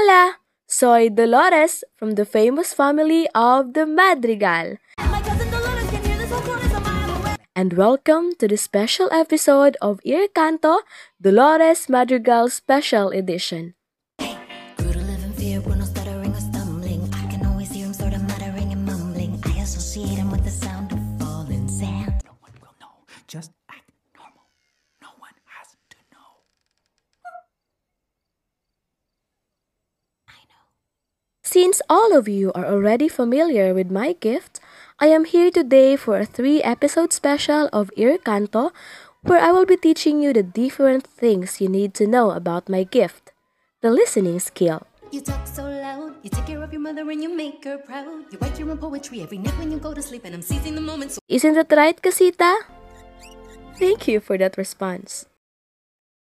Hola! Soy Dolores from the famous family of the Madrigal. And welcome to the special episode of Ear Canto Dolores Madrigal Special Edition. Since all of you are already familiar with my gift, I am here today for a three episode special of Ear Canto where I will be teaching you the different things you need to know about my gift the listening skill. You talk so loud, you take care of your mother and you make her proud. You write your own poetry every night when you go to sleep, and I'm seizing the moment. So Isn't that right, Casita? Thank you for that response.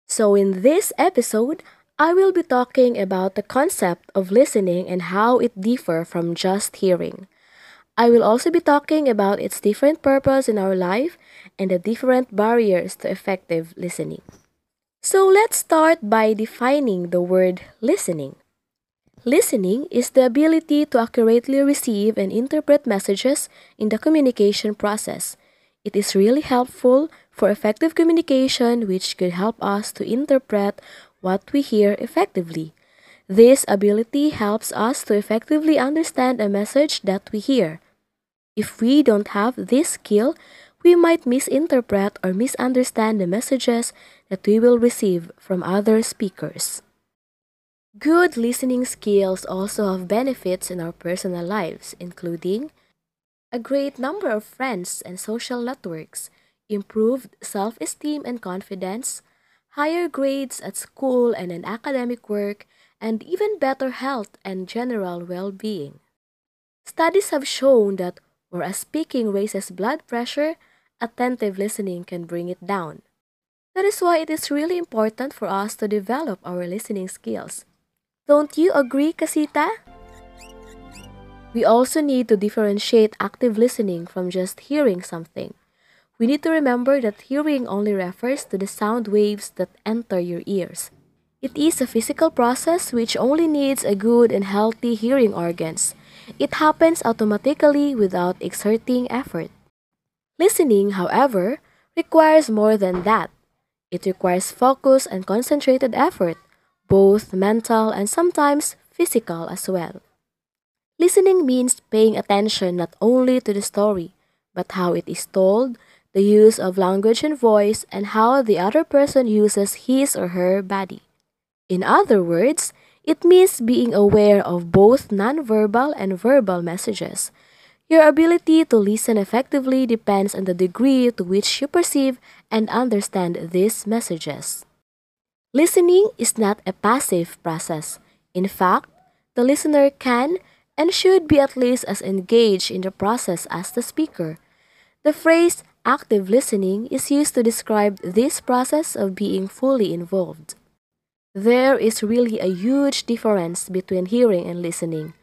So, in this episode, I will be talking about the concept of listening and how it differ from just hearing. I will also be talking about its different purpose in our life and the different barriers to effective listening. So, let's start by defining the word listening. Listening is the ability to accurately receive and interpret messages in the communication process. It is really helpful for effective communication, which could help us to interpret what we hear effectively. This ability helps us to effectively understand a message that we hear. If we don't have this skill, we might misinterpret or misunderstand the messages that we will receive from other speakers. Good listening skills also have benefits in our personal lives, including a great number of friends and social networks, improved self esteem and confidence, higher grades at school and in academic work, and even better health and general well being. Studies have shown that whereas speaking raises blood pressure, attentive listening can bring it down. That is why it is really important for us to develop our listening skills. Don't you agree, Casita? We also need to differentiate active listening from just hearing something. We need to remember that hearing only refers to the sound waves that enter your ears. It is a physical process which only needs a good and healthy hearing organs. It happens automatically without exerting effort. Listening, however, requires more than that. It requires focus and concentrated effort, both mental and sometimes physical as well. Listening means paying attention not only to the story, but how it is told, the use of language and voice, and how the other person uses his or her body. In other words, it means being aware of both nonverbal and verbal messages. Your ability to listen effectively depends on the degree to which you perceive and understand these messages. Listening is not a passive process. In fact, the listener can and should be at least as engaged in the process as the speaker. The phrase active listening is used to describe this process of being fully involved. There is really a huge difference between hearing and listening.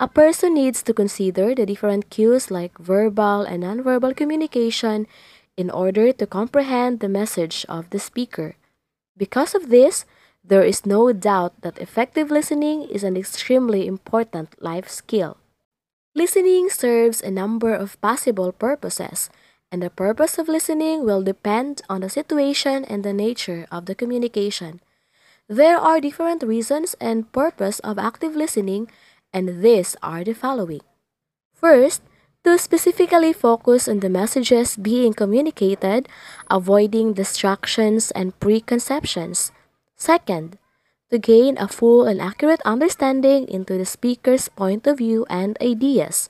A person needs to consider the different cues like verbal and nonverbal communication in order to comprehend the message of the speaker. Because of this, there is no doubt that effective listening is an extremely important life skill. Listening serves a number of possible purposes, and the purpose of listening will depend on the situation and the nature of the communication. There are different reasons and purpose of active listening, and these are the following. First, to specifically focus on the messages being communicated, avoiding distractions and preconceptions. Second, to gain a full and accurate understanding into the speaker's point of view and ideas.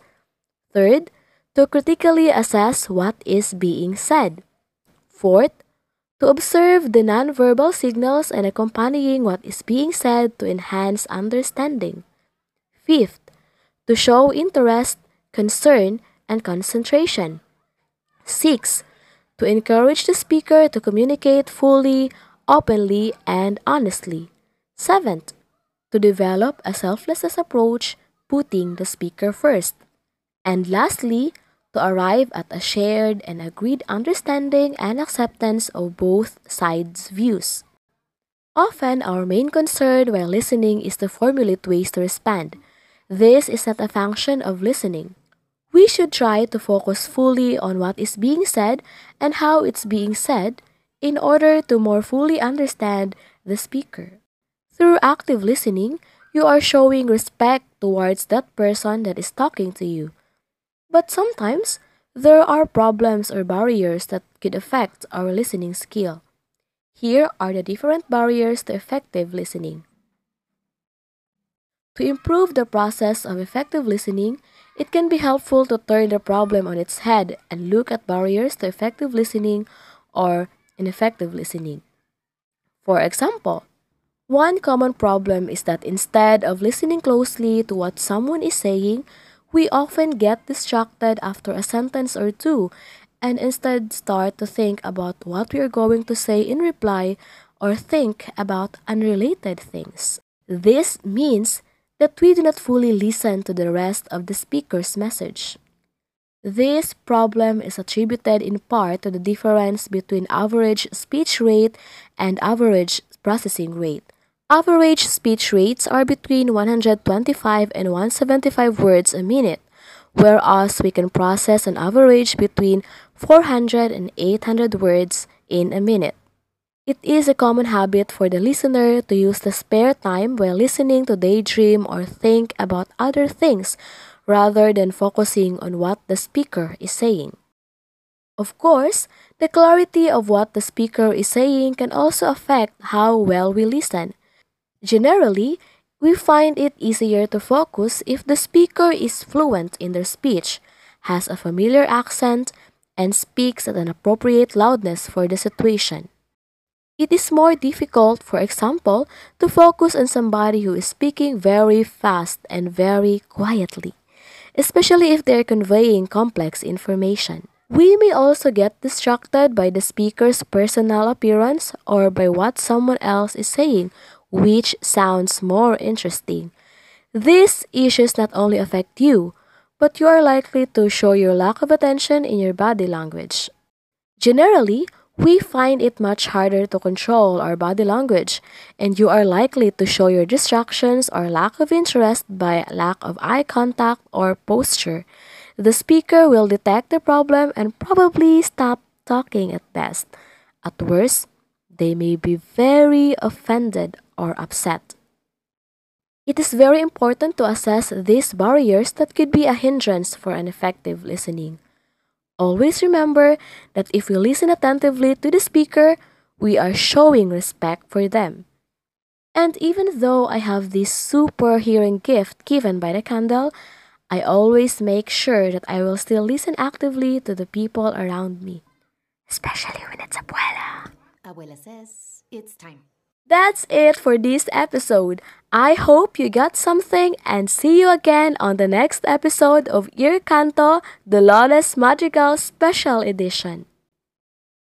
Third, to critically assess what is being said. Fourth, to observe the nonverbal signals and accompanying what is being said to enhance understanding. Fifth, to show interest, concern, and concentration. Six, to encourage the speaker to communicate fully, openly, and honestly. Seventh, to develop a selflessness approach, putting the speaker first. And lastly, to arrive at a shared and agreed understanding and acceptance of both sides' views. Often, our main concern while listening is to formulate ways to respond. This is not a function of listening. We should try to focus fully on what is being said and how it's being said in order to more fully understand the speaker. Through active listening, you are showing respect towards that person that is talking to you. But sometimes, there are problems or barriers that could affect our listening skill. Here are the different barriers to effective listening. To improve the process of effective listening, it can be helpful to turn the problem on its head and look at barriers to effective listening or ineffective listening. For example, one common problem is that instead of listening closely to what someone is saying, we often get distracted after a sentence or two and instead start to think about what we are going to say in reply or think about unrelated things. This means that we do not fully listen to the rest of the speaker's message. This problem is attributed in part to the difference between average speech rate and average processing rate. Average speech rates are between 125 and 175 words a minute, whereas we can process an average between 400 and 800 words in a minute. It is a common habit for the listener to use the spare time while listening to daydream or think about other things rather than focusing on what the speaker is saying. Of course, the clarity of what the speaker is saying can also affect how well we listen. Generally, we find it easier to focus if the speaker is fluent in their speech, has a familiar accent, and speaks at an appropriate loudness for the situation. It is more difficult, for example, to focus on somebody who is speaking very fast and very quietly, especially if they are conveying complex information. We may also get distracted by the speaker's personal appearance or by what someone else is saying which sounds more interesting. These issues not only affect you, but you are likely to show your lack of attention in your body language. Generally, we find it much harder to control our body language, and you are likely to show your distractions or lack of interest by lack of eye contact or posture. The speaker will detect the problem and probably stop talking at best. At worst, they may be very offended or upset. It is very important to assess these barriers that could be a hindrance for an effective listening. Always remember that if we listen attentively to the speaker, we are showing respect for them. And even though I have this super hearing gift given by the candle, I always make sure that I will still listen actively to the people around me, especially when it's a abuela. Abuela says it's time. That's it for this episode. I hope you got something and see you again on the next episode of Ear Canto, the Dolores Madrigal Special Edition.